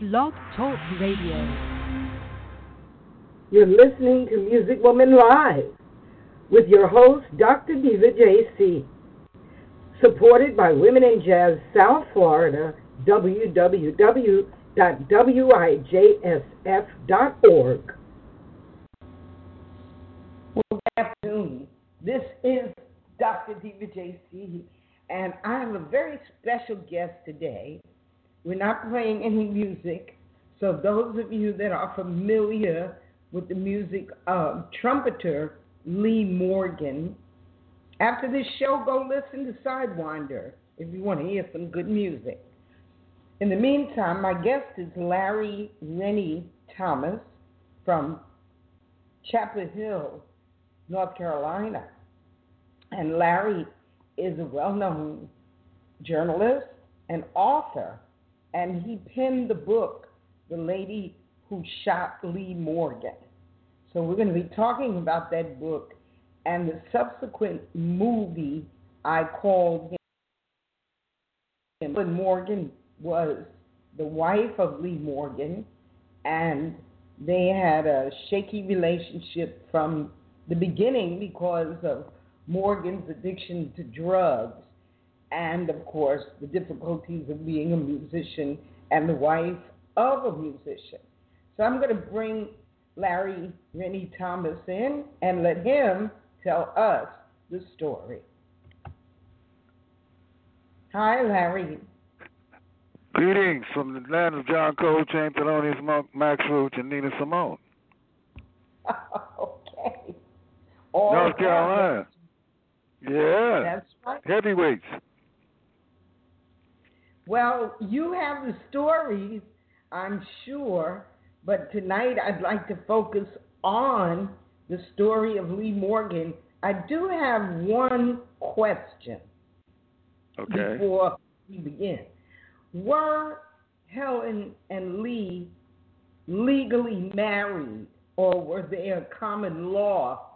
Blog Talk Radio. You're listening to Music Woman Live with your host, Dr. Diva JC. Supported by Women in Jazz South Florida, www.wijsf.org. Well, good afternoon. This is Dr. Diva JC, and I have a very special guest today. We're not playing any music, so those of you that are familiar with the music of trumpeter Lee Morgan, after this show, go listen to Sidewinder if you want to hear some good music. In the meantime, my guest is Larry Reni Thomas from Chapel Hill, North Carolina. And Larry is a well known journalist and author, and he penned the book, The Lady Who Shot Lee Morgan. So we're going to be talking about that book and the subsequent movie I called him. Morgan was the wife of Lee Morgan, and they had a shaky relationship from the beginning because of Morgan's addiction to drugs, and of course, the difficulties of being a musician and the wife of a musician. So I'm going to bring Larry Reni Thomas in and let him tell us the story. Hi, Larry. Greetings from the land of John Cole, James Thelonious Monk, Max Roach, and Nina Simone. okay. All North Carolina. Yeah. That's right. Heavyweights. Well, you have the stories, I'm sure, but tonight I'd like to focus on the story of Lee Morgan. I do have one question Okay. before we begin. Were Helen and Lee legally married, or were they a common law?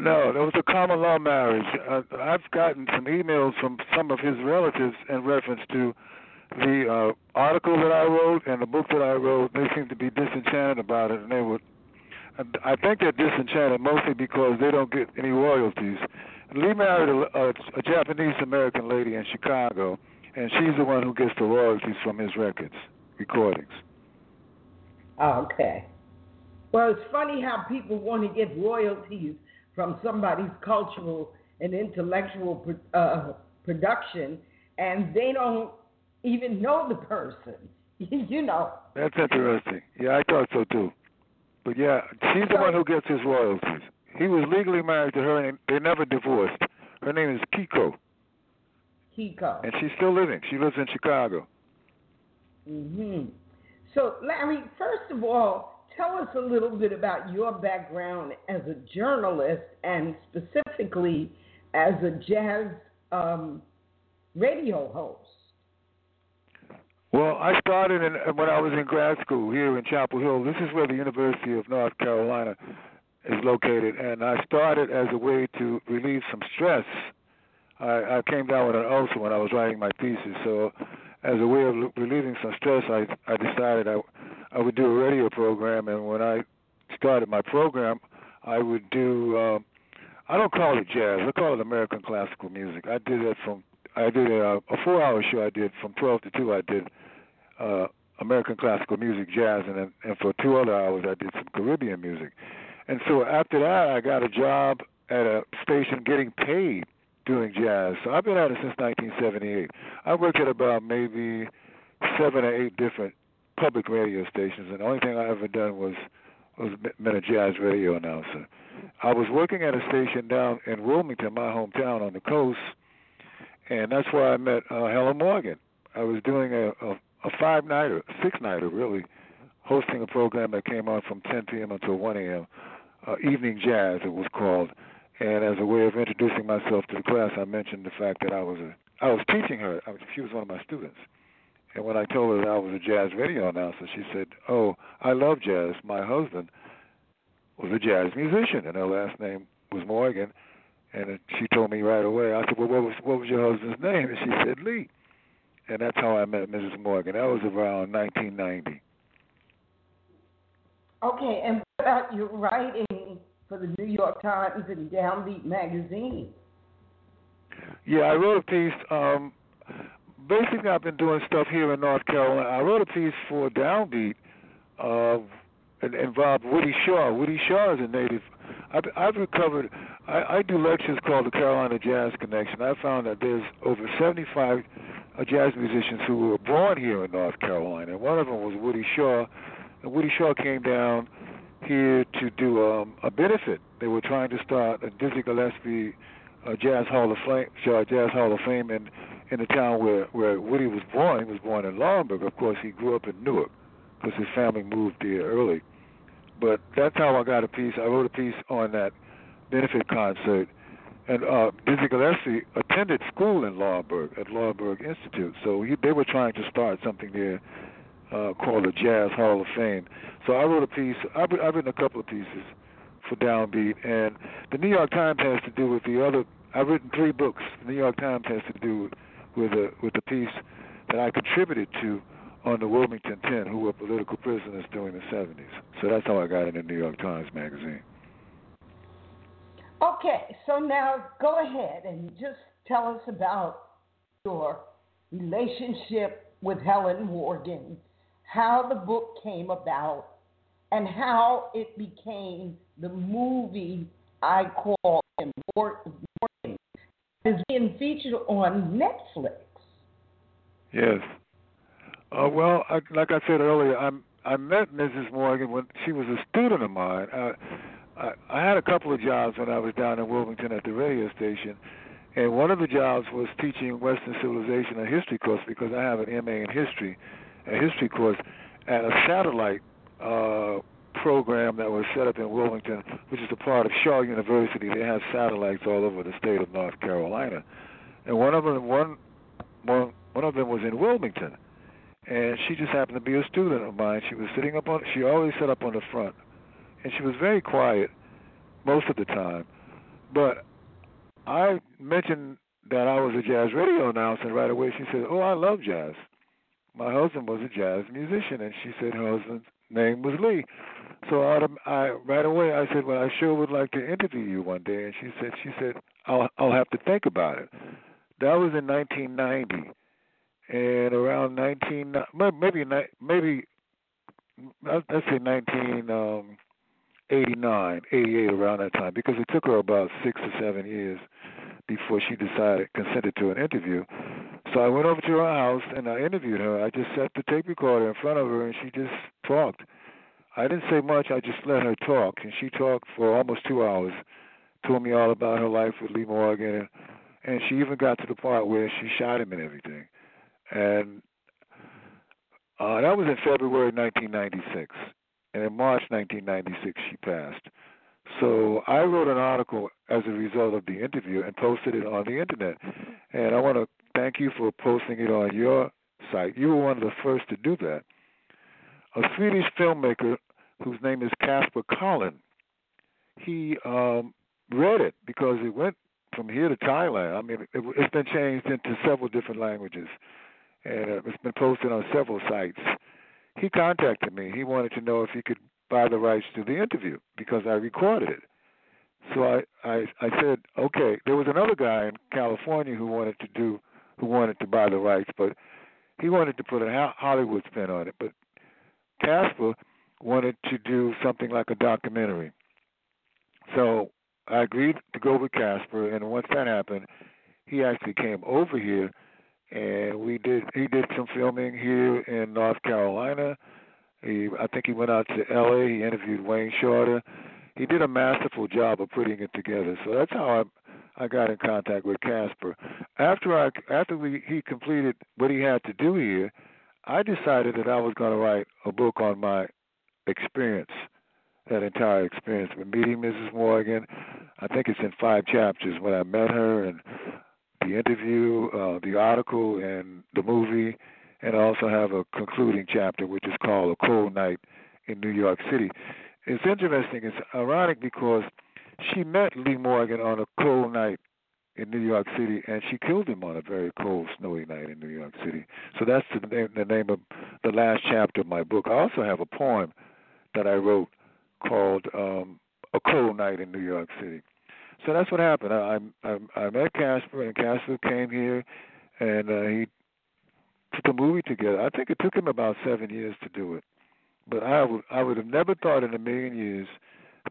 No, there was a common law marriage. Uh, I've gotten some emails from some of his relatives in reference to the uh, article that I wrote and the book that I wrote. They seem to be disenchanted about it, and they would. I think they're disenchanted mostly because they don't get any royalties. Lee married a, a, a Japanese American lady in Chicago, and she's the one who gets the royalties from his records, recordings. Okay. Well, it's funny how people want to get royalties from somebody's cultural and intellectual uh, production, and they don't even know the person. you know. That's interesting. Yeah, I thought so too. But yeah, she's the one who gets his royalties. He was legally married to her, and they never divorced. Her name is Kiko, Kiko. and she's still living. She lives in Chicago. hmm So, Larry, first of all, tell us a little bit about your background as a journalist and specifically as a jazz um, radio host. Well, I started in, when I was in grad school here in Chapel Hill. This is where the University of North Carolina is located, and I started as a way to relieve some stress. I, I came down with an ulcer when I was writing my thesis, so as a way of relieving some stress, I I decided I I would do a radio program, and when I started my program, I would do um, I don't call it jazz, I call it American classical music. I did that from I did a, a four-hour show. I did from 12 to 2. I did uh, American classical music, jazz, and then, and for two other hours I did some Caribbean music. And so after that, I got a job at a station getting paid doing jazz. So I've been at it since 1978. I worked at about maybe seven or eight different public radio stations, and the only thing I ever done was was been a jazz radio announcer. I was working at a station down in Wilmington, my hometown on the coast, and that's where I met uh, Helen Morgan. I was doing a, a, a five nighter, six nighter really, hosting a program that came on from 10 p.m. until 1 a.m. Uh, evening jazz, it was called. And as a way of introducing myself to the class, I mentioned the fact that I was a, I was teaching her. I was, she was one of my students. And when I told her that I was a jazz radio announcer, she said, "Oh, I love jazz. My husband was a jazz musician, and her last name was Morgan." And she told me right away. I said, "Well, what was what was your husband's name?" And she said, "Lee." and that's how I met Mrs. Morgan. That was around 1990. Okay, and what about your writing for the New York Times and Downbeat magazine? Yeah, I wrote a piece. Um, basically, I've been doing stuff here in North Carolina. I wrote a piece for Downbeat. Uh, it involved Woody Shaw. Woody Shaw is a native. I've, I've recovered. I, I do lectures called the Carolina Jazz Connection. I found that there's over 75 uh, jazz musicians who were born here in North Carolina. One of them was Woody Shaw. And Woody Shaw came down here to do um, a benefit. They were trying to start a Dizzy Gillespie uh, Jazz Hall of Fame, Jazz Hall of Fame in in the town where where Woody was born. He was born in Laurinburg. Of course, he grew up in Newark because his family moved here early. But that's how I got a piece. I wrote a piece on that benefit concert. And uh, Dizzy Gillespie attended school in Laurinburg at Laurinburg Institute, so he, they were trying to start something there uh, called the Jazz Hall of Fame. So I wrote a piece. I've, I've written a couple of pieces for Downbeat, and the New York Times has to do with the other. I've written three books. The New York Times has to do with a with the piece that I contributed to on the Wilmington Ten, who were political prisoners during the 70s. So that's how I got in the New York Times Magazine. Okay, so now go ahead and just tell us about your relationship with Helen Morgan, how the book came about, and how it became the movie I call him Morgan is being featured on Netflix. Yes. Uh, well, I, like I said earlier, I I met Mrs. Morgan when she was a student of mine. I, I I had a couple of jobs when I was down in Wilmington at the radio station, and one of the jobs was teaching Western civilization a history course because I have an MA in history, a history course at a satellite uh, program that was set up in Wilmington, which is a part of Shaw University. They have satellites all over the state of North Carolina, and one of them one one one of them was in Wilmington and she just happened to be a student of mine. She was sitting up on. She always sat up on the front, and she was very quiet most of the time. But I mentioned that I was a jazz radio announcer, right away she said, "Oh, I love jazz." My husband was a jazz musician, and she said her husband's name was Lee. So I, I right away I said, "Well, I sure would like to interview you one day." And she said, "She said I'll I'll have to think about it." That was in 1990 and around 19 maybe maybe let's say 1989 um, 88 around that time because it took her about six or seven years before she decided consented to an interview. So i went over to her house and i interviewed her. I just set the tape recorder in front of her and she just talked. I didn't say much. I just let her talk and she talked for almost two hours told me all about her life with lee morgan and, and she even got to the part where she shot him and everything. And uh, that was in February 1996, and in March 1996 she passed. So I wrote an article as a result of the interview and posted it on the internet. And I want to thank you for posting it on your site. You were one of the first to do that. A Swedish filmmaker whose name is Kasper Collin, he um, read it because it went from here to Thailand. I mean, it, it's been changed into several different languages and it's been posted on several sites. He contacted me. He wanted to know if he could buy the rights to the interview because I recorded it. So I, I I said, okay. There was another guy in California who wanted to do who wanted to buy the rights, but he wanted to put a Hollywood spin on it. But Kasper wanted to do something like a documentary. So I agreed to go with Kasper, and once that happened, he actually came over here and we did he did some filming here in North Carolina. He I think he went out to LA, he interviewed Wayne Shorter. He did a masterful job of putting it together. So that's how I I got in contact with Kasper. After I after we he completed what he had to do here, I decided that I was going to write a book on my experience, that entire experience with meeting Mrs. Morgan. I think it's in five chapters when I met her and the interview, uh, the article, and the movie, and I also have a concluding chapter which is called A Cold Night in New York City. It's interesting, it's ironic because she met Lee Morgan on a cold night in New York City, and she killed him on a very cold, snowy night in New York City. So that's the name, the name of the last chapter of my book. I also have a poem that I wrote called um, "A Cold Night in New York City." So that's what happened. I I, I met Kasper, and Kasper came here, and uh, he put the movie together. I think it took him about seven years to do it, but I would I would have never thought in a million years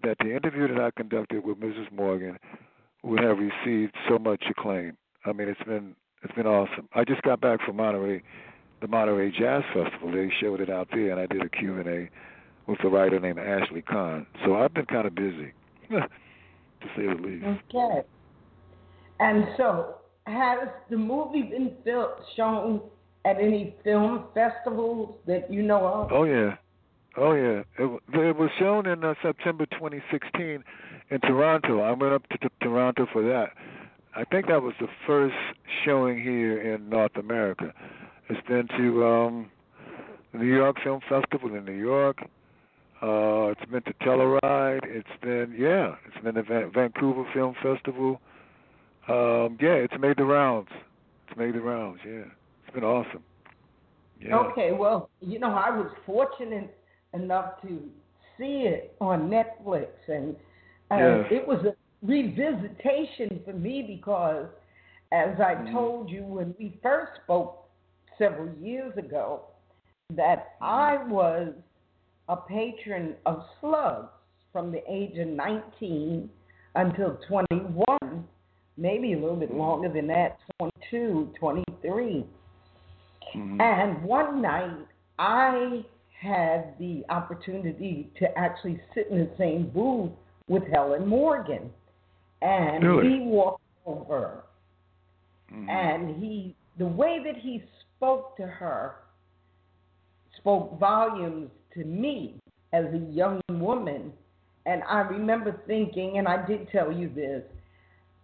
that the interview that I conducted with Mrs. Morgan would have received so much acclaim. I mean, it's been it's been awesome. I just got back from Monterey, the Monterey Jazz Festival. They showed it out there, and I did a Q and A with a writer named Ashley Kahn. So I've been kind of busy, to say the least. Okay. And so, has the movie been fil- shown at any film festivals that you know of? Oh yeah, oh yeah. It, it was shown in uh, September 2016 in Toronto. I went up to, to Toronto for that. I think that was the first showing here in North America. It's been to um, the New York Film Festival in New York. Uh, it's been to Telluride. It's been yeah. It's been the Van- Vancouver Film Festival. Um, yeah, it's made the rounds. It's made the rounds. Yeah, it's been awesome. Yeah. Okay, well, you know, I was fortunate enough to see it on Netflix, and uh, Yeah. it was a revisitation for me because, as I Mhm. told you when we first spoke several years ago, that I was a patron of slugs from the age of 19 until 21, maybe a little bit longer than that, 22, 23. Mhm. And one night, I had the opportunity to actually sit in the same booth with Helen Morgan. And Really? he walked over, Mhm. and he, the way that he spoke to her, spoke volumes to me as a young woman. And I remember thinking, and I did tell you this,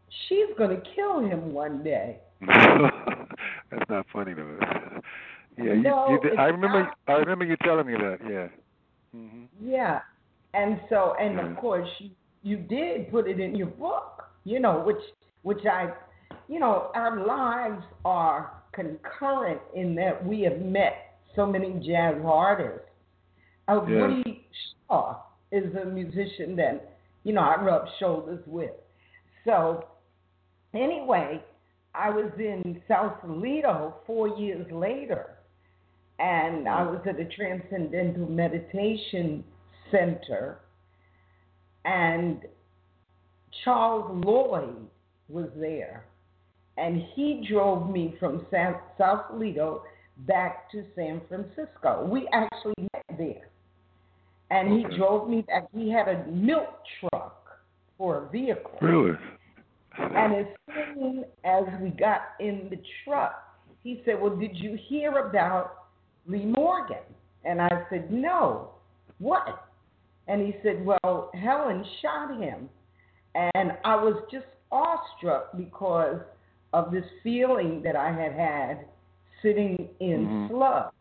she's going to kill him one day. That's not funny though. Yeah, you, No, you I remember. not. I remember you telling me that. Yeah. Mm-hmm. Yeah, and so and Right. of course you you did put it in your book, you know, which which I, you know, our lives are concurrent in that we have met so many jazz artists. Uh, Yeah. Woody Shaw is a musician that you know I rub shoulders with. So anyway, I was in South Sausalito four years later, and I mm. was at the Transcendental Meditation Center, and Charles Lloyd was there, and he drove me from San, Sausalito back to San Francisco. We actually met there, and he drove me back. He had a milk truck for a vehicle. Really? And as soon as we got in the truck, he said, Well, did you hear about Lee Morgan? And I said, No. What? And he said, Well, Helen shot him. And I was just awestruck because of this feeling that I had had sitting in. Slug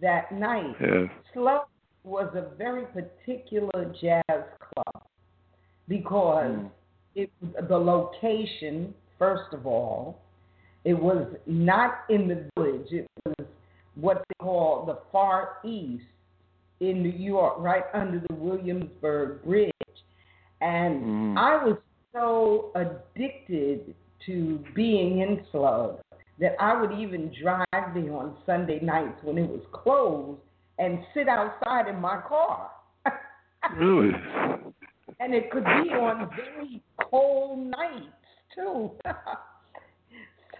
that night. Yeah. Slug was a very particular jazz club because Mm. It the location first of all it was not in the village it was what they call the far east in new york right under the williamsburg bridge and Mhm. i was so addicted to being in slug that i would even drive there on sunday nights when it was closed and sit outside in my car Really? And it could be on very cold nights too.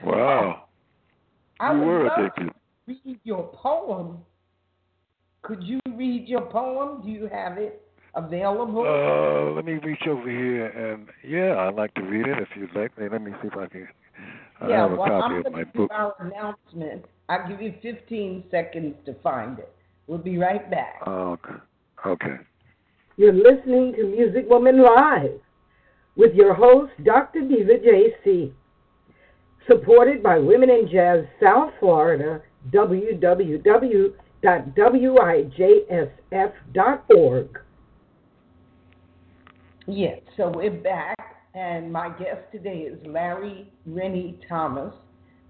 Wow. I you would love addicted. to read your poem. Could you read your poem? Do you have it available? Uh, let me reach over here and yeah, I'd like to read it if you'd like. me. Let me see if I can. I yeah, have a well, copy I'm of my book. our announcement. I'll give you 15 seconds to find it. We'll be right back. Oh, okay. okay. You're listening to Music Woman Live with your host, Dr. Diva JC. Supported by Women in Jazz South Florida, www.wijsf.org. Yes, so we're back, and my guest today is Larry Reni Thomas,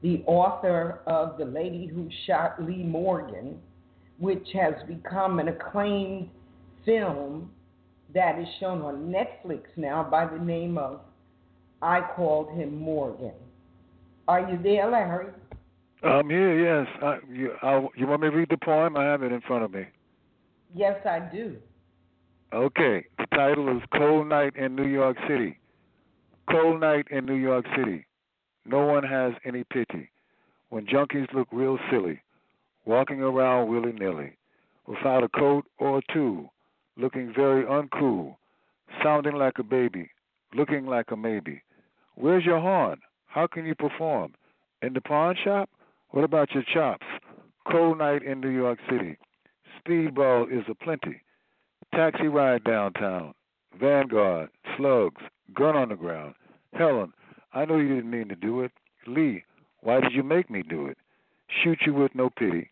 the author of The Lady Who Shot Lee Morgan, which has become an acclaimed film that is shown on Netflix now by the name of I Called Him Morgan. Are you there, Larry? I'm here, yes. I, you, I, you want me to read the poem? I have it in front of me. Yes, I do. Okay. The title is Cold Night in New York City. Cold night in New York City. No one has any pity. When junkies look real silly, walking around willy nilly, without a coat or two, looking very uncool, sounding like a baby, looking like a maybe. Where's your horn? How can you perform? In the pawn shop? What about your chops? Cold night in New York City. Speedball is a plenty. Taxi ride downtown. Vanguard, slugs, gun on the ground. Helen, I know you didn't mean to do it. Lee, why did you make me do it? Shoot you with no pity.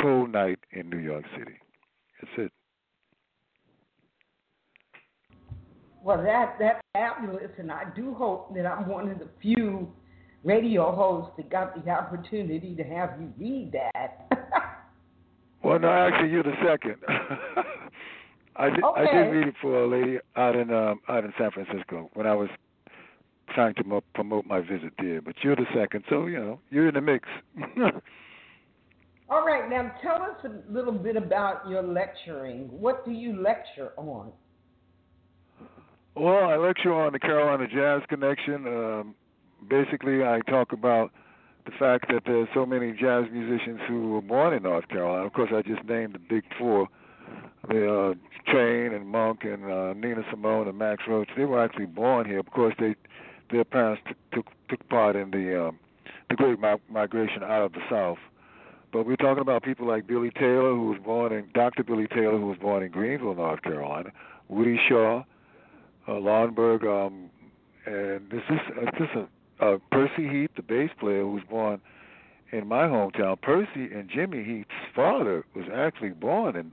Cold night in New York City. That's it. Well, that that's fabulous, and I do hope that I'm one of the few radio hosts that got the opportunity to have you read that. well, no, actually, you're the second. I did, okay. I did read it for a lady out in um, out in San Francisco when I was trying to mo- promote my visit there. But you're the second, so you know you're in the mix. All right, now tell us a little bit about your lecturing. What do you lecture on? Well, I lecture on the Carolina Jazz Connection. Um, basically, I talk about the fact that there's so many jazz musicians who were born in North Carolina. Of course, I just named the big four: the uh, Train and Monk and uh, Nina Simone and Max Roach. They were actually born here. Of course, they their parents t- took took part in the um, the Great mi- Migration out of the South. But we're talking about people like Billy Taylor, who was born in Dr. Billy Taylor, who was born in Greenville, North Carolina. Woody Shaw, uh, Laurinburg, um, and this is uh, this is a, uh, Percy Heath, the bass player, who was born in my hometown. Percy and Jimmy Heath's father was actually born in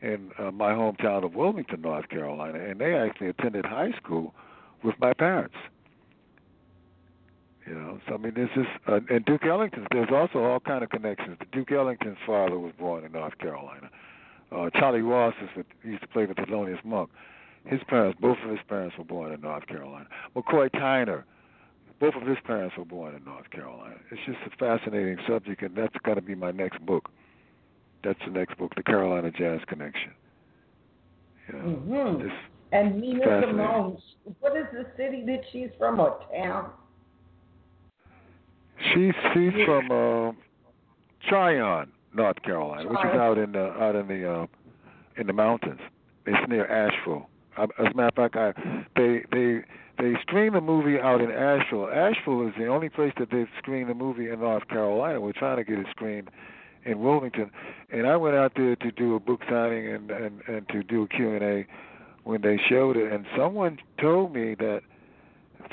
in uh, my hometown of Wilmington, North Carolina, and they actually attended high school with my parents. You know, so I mean, this is uh, and Duke Ellington. There's also all kind of connections. Duke Ellington's father was born in North Carolina. Uh, Charlie Rouse is with, used to play with Thelonious Monk. His parents, both of his parents, were born in North Carolina. McCoy Tyner, both of his parents were born in North Carolina. It's just a fascinating subject, and that's got to be my next book. That's the next book, The Carolina Jazz Connection. You know, mm-hmm. And Nina Simone, what is the city that she's from or town? She's she's from uh, Tryon, North Carolina, Tryon. which is out in the out in the uh, in the mountains. It's near Asheville. As a matter of fact, I, they they they screened the movie out in Asheville. Asheville is the only place that they've screened the movie in North Carolina. We're trying to get it screened in Wilmington, and I went out there to do a book signing and and and to do a Q and A when they showed it, and someone told me that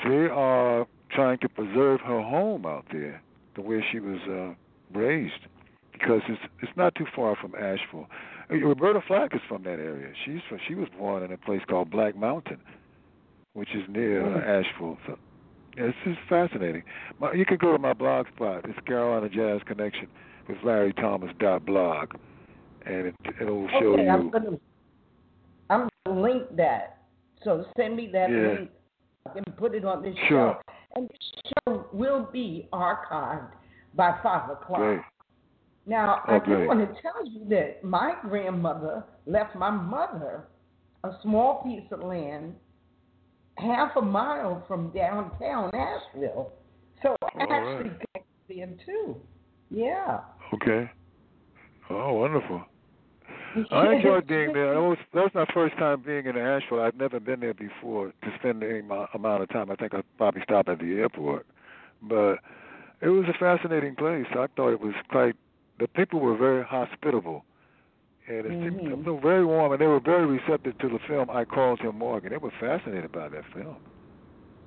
they are trying to preserve her home out there, the way she was uh, raised, because it's it's not too far from Asheville. Roberta Flack is from that area. She's from, she was born in a place called Black Mountain, which is near uh, Asheville. So it's just fascinating. My, you can go to my blog spot. It's Carolina Jazz Connection with Larry Thomas dot blog, and it it'll show okay, you. I'm gonna I'm gonna link that. So send me that yeah. link. and put it on this sure. show. And the show will be archived by five o'clock. Great. Now, oh, I do want to tell you that my grandmother left my mother a small piece of land half a mile from downtown Asheville. So I All actually right. got too. Yeah. Okay. Oh, wonderful. I enjoyed being there. That was that was my first time being in Asheville. I've never been there before to spend any amount of time. I think I'd probably stopped at the airport, but it was a fascinating place. I thought it was quite. The people were very hospitable, and it mm-hmm. seemed very warm, and they were very receptive to the film. I called him Morgan. They were fascinated by that film.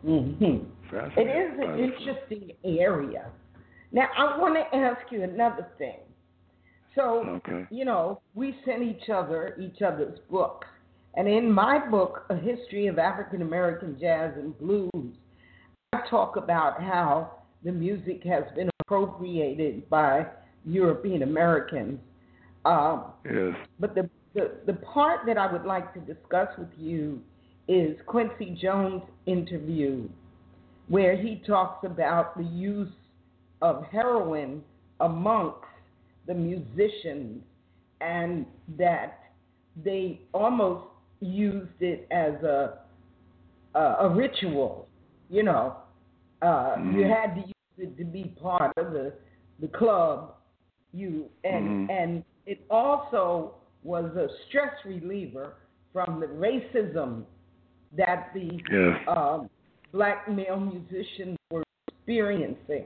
Mm-hmm. Fascinated It is an interesting area. Now, I want to ask you another thing. So, Okay. you know, we sent each other each other's books, And in my book, A History of African American Jazz and Blues, I talk about how the music has been appropriated by European Americans. Um, yes. But the, the, the part that I would like to discuss with you is Quincy Jones' interview, where he talks about the use of heroin amongst the musicians and that they almost used it as a a, a ritual. You know, uh, mm-hmm. you had to use it to be part of the the club. You and mm-hmm. and it also was a stress reliever from the racism that the yes. um, black male musicians were experiencing.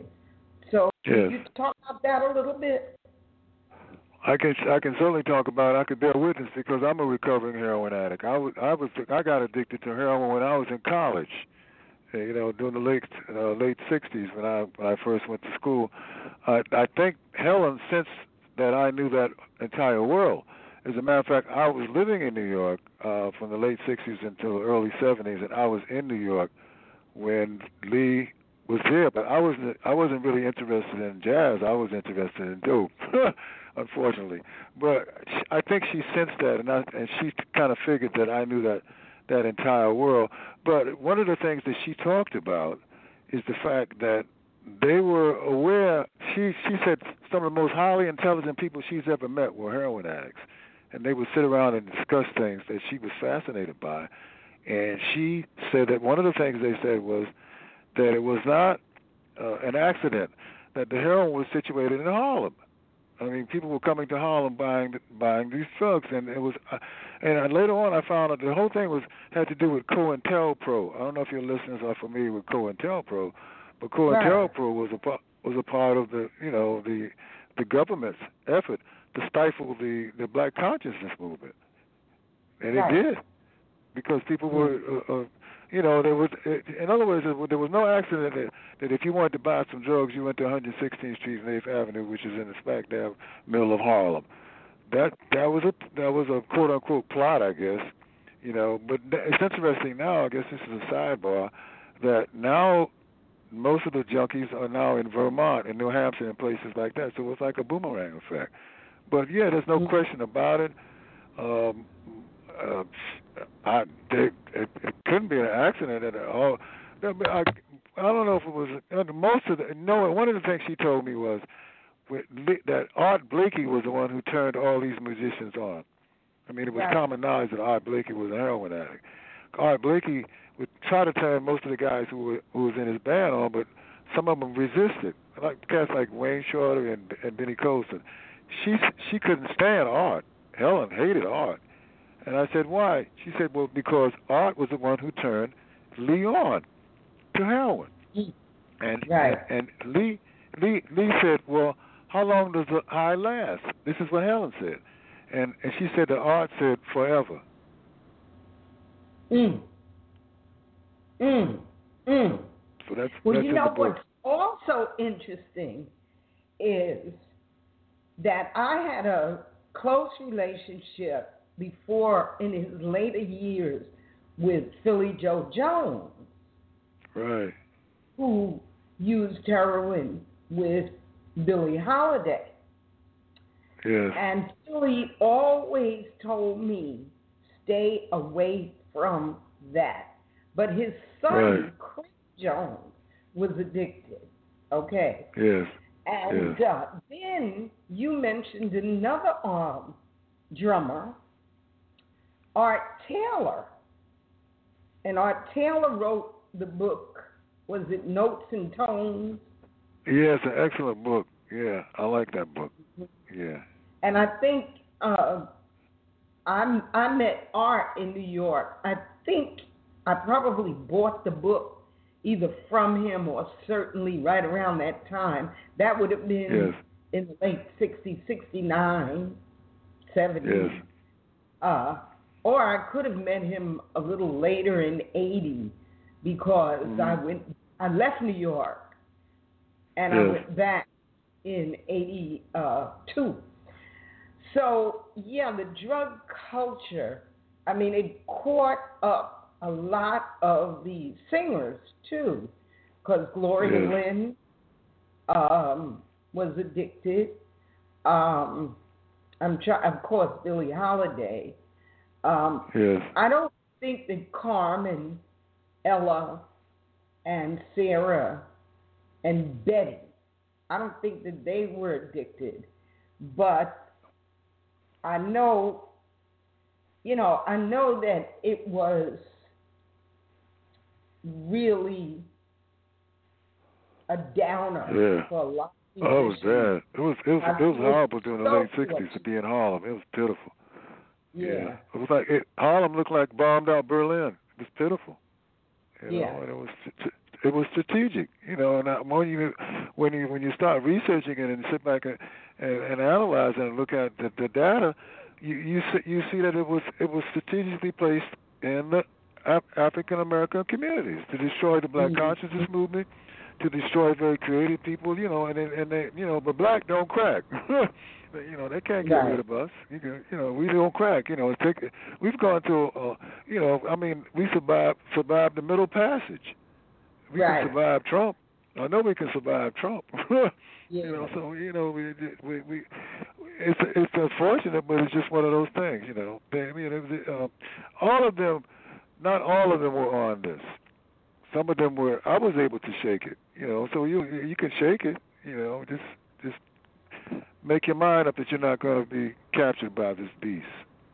So, yes. can you talk about that a little bit? I can I can certainly talk about. It. I could bear witness because I'm a recovering heroin addict. I was I was I got addicted to heroin when I was in college. Uh, you know, during the late uh, late '60s when I when I first went to school. I I think Helen since that I knew that entire world. As a matter of fact, I was living in New York uh, from the late '60s until the early '70s, and I was in New York when Lee was here. But I wasn't I wasn't really interested in jazz. I was interested in dope. unfortunately. But I think she sensed that, and I, and she kind of figured that I knew that that entire world. But one of the things that she talked about is the fact that they were aware. She she said some of the most highly intelligent people she's ever met were heroin addicts, and they would sit around and discuss things that she was fascinated by. And she said that one of the things they said was that it was not uh, an accident that the heroin was situated in Harlem I mean, people were coming to Harlem buying buying these drugs, and it was. Uh, and later on, I found out the whole thing was had to do with COINTELPRO. I don't know if your listeners are familiar with COINTELPRO, but COINTELPRO right. was a was a part of the you know the the government's effort to stifle the the black consciousness movement, and right. it did because people were uh, uh, you know, there was, in other words, there was no accident that, that if you wanted to buy some drugs, you went to 116th Street and 8th Avenue, which is in the smack dab middle of Harlem. That that was a that was a quote unquote plot, I guess. You know, but it's interesting now. I guess this is a sidebar that now most of the junkies are now in Vermont and New Hampshire and places like that. So it's like a boomerang effect. But yeah, there's no mm-hmm. question about it. Um, uh, I they, it, it couldn't be an accident at all. I, I don't know if it was most of the. No, one of the things she told me was that Art Blakey was the one who turned all these musicians on. I mean, it was right. common knowledge that Art Blakey was a heroin addict. Art Blakey would try to turn most of the guys who were who was in his band on, but some of them resisted. Like cats like Wayne Shorter and, and Benny Golson. She she couldn't stand Art. Helen hated Art. And I said, why? She said, well, because Art was the one who turned Lee on to heroin. Mm. And right. and Lee Lee Lee said, well, how long does the high last? This is what Helen said. And and she said that Art said forever. Mm. Mm. Mm. So that's well, that's you know what's also interesting is that I had a close relationship before in his later years with Philly Joe Jones. Right. Who used heroin with Billie Holiday. Yes. And Philly always told me, stay away from that. But his son, right. Chris Jones, was addicted. Okay. Yes. And yes. Uh, then you mentioned another um, drummer Art Taylor. And Art Taylor wrote the book, was it Notes and Tones? Yeah, it's an excellent book. Yeah, I like that book. Yeah. And I think uh, I I met Art in New York. I think I probably bought the book either from him or certainly right around that time. That would have been yes. in the late 60s, 69, 70. Yes. Uh, or I could have met him a little later in 80 because mm-hmm. I went I left New York and yes. I went back in 82. So, yeah, the drug culture I mean, it caught up a lot of the singers too, because Gloria Yeah. Lynne um, was addicted. Um, I'm try- of course Billie Holiday. Um, Yes. I don't think that Carmen, Ella, and Sarah, and Betty, I don't think that they were addicted, but I know, you know, I know that it was really a downer Yeah. for a lot of Oh, it was bad. It was it was it was horrible during the so late sixties to be in Harlem. It was pitiful. Yeah. It was like it, Harlem looked like bombed out Berlin. It was pitiful. You Yeah. know, and it was it was strategic. You know, and I, when you when you when you start researching it and sit back and and, and analyze it and look at the, the data, you you see, you see that it was it was strategically placed in the Af- African American communities to destroy the black Mhm. consciousness movement, to destroy very creative people. You know, and and they you know, but black don't crack. you know, they can't get Right. rid of us. You can, you know, we don't crack. You know, take, we've gone through. Uh, you know, I mean, we survived survived the Middle Passage. We Right. can survive Trump. I know we can survive Trump. Yeah. You know, so you know, we we we it's it's unfortunate, but it's just one of those things. You know, they, you know, the, uh, all of them, not all of them were on this. Some of them were. I was able to shake it. You know, so you you can shake it. You know, just just make your mind up that you're not going to be captured by this beast.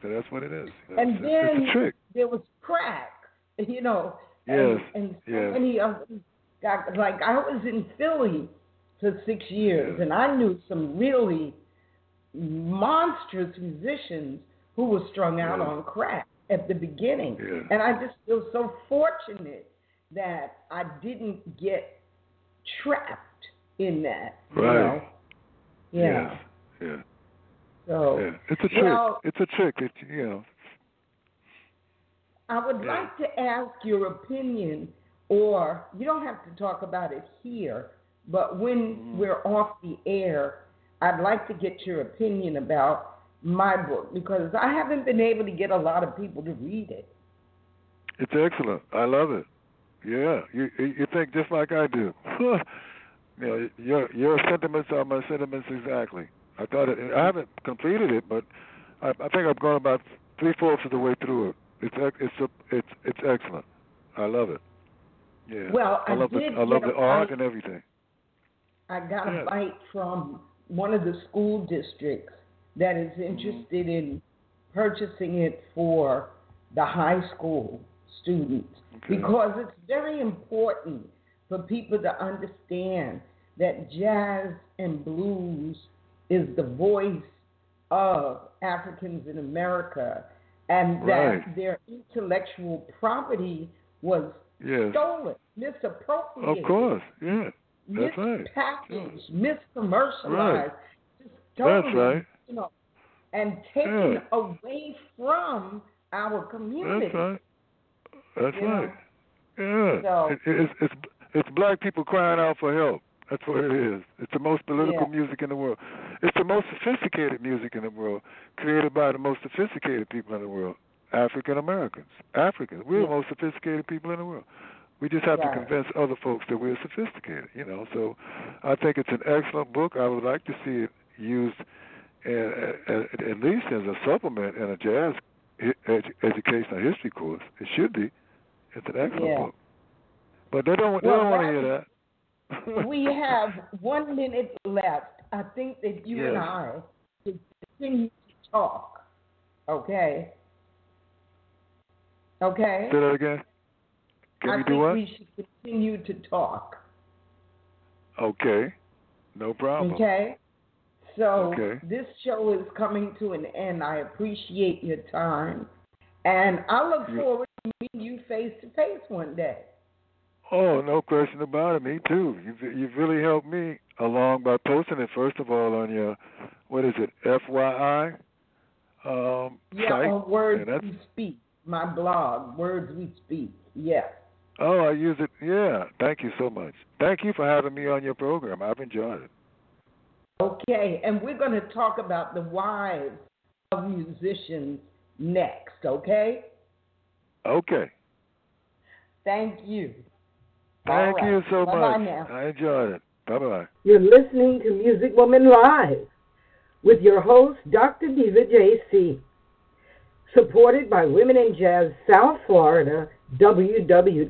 So that's what it is. You know, And it's, it's then a trick. there was crack, you know. And, Yes, and so yes. many of them got like I was in Philly for six years, Yeah. and I knew some really monstrous musicians who were strung out Yeah. on crack at the beginning. Yeah. And I just feel so fortunate that I didn't get trapped in that. You Right. know? Yeah. Yes. Yeah. So Yeah. It's a trick. Well- it's a trick. It, you know. I would Yeah. like to ask your opinion, or you don't have to talk about it here, but when Mhm. we're off the air, I'd like to get your opinion about my book because I haven't been able to get a lot of people to read it. It's excellent. I love it. Yeah, you you think just like I do. you know, your your sentiments are my sentiments exactly. I thought it. I haven't completed it, but I, I think I've gone about three fourths of the way through it. It's it's a, it's it's excellent. I love it. Yeah. Well, I love did the I love the art and everything. I got a bite from one of the school districts that is Mm-hmm. interested in purchasing it for the high school students Okay. because it's very important for people to understand that jazz and blues is the voice of Africans in America and that Right. their intellectual property was Yes. stolen, misappropriated Of course. Yeah. That's right. mispackaged, miscommercialized, just That's right. you know, and taken Yeah. away from our community. That's right. That's You know? right. Yeah. So- It, it's it's it's black people crying out for help. That's what it is. It's the most political Yeah. music in the world. It's the most sophisticated music in the world, created by the most sophisticated people in the world, African Americans. Africans. We're the most sophisticated people in the world. We just have Right. to convince other folks that we're sophisticated, you know. So I think it's an excellent book. I would like to see it used uh, at, at least as a supplement in a jazz edu- educational history course. It should be. It's an excellent Yeah. book. But they don't. They Well, don't want to hear that. we have one minute left. I think that you and I should continue to talk. Okay. Okay. Say that again. Can I we think do what? we should continue to talk. Okay. No problem. Okay. So Okay. this show is coming to an end. I appreciate your time. And I look You- forward to meeting you face to face one day. Oh, no question about it. Me too. You've you've really helped me along by posting it first of all on your what is it FYI um, Yeah, site. on Words We Speak, my blog, Words We Speak. Yeah. Oh, I use it. Yeah. Thank you so much. Thank you for having me on your program. I've enjoyed it. Okay, and we're going to talk about the wives of musicians next, okay? Okay. Thank you. Thank right. you so Bye-bye much. now. I enjoyed it. Bye bye. You're listening to Music Woman Live with your host, Dr. Diva JC. Supported by Women in Jazz South Florida, www.wijsf.org.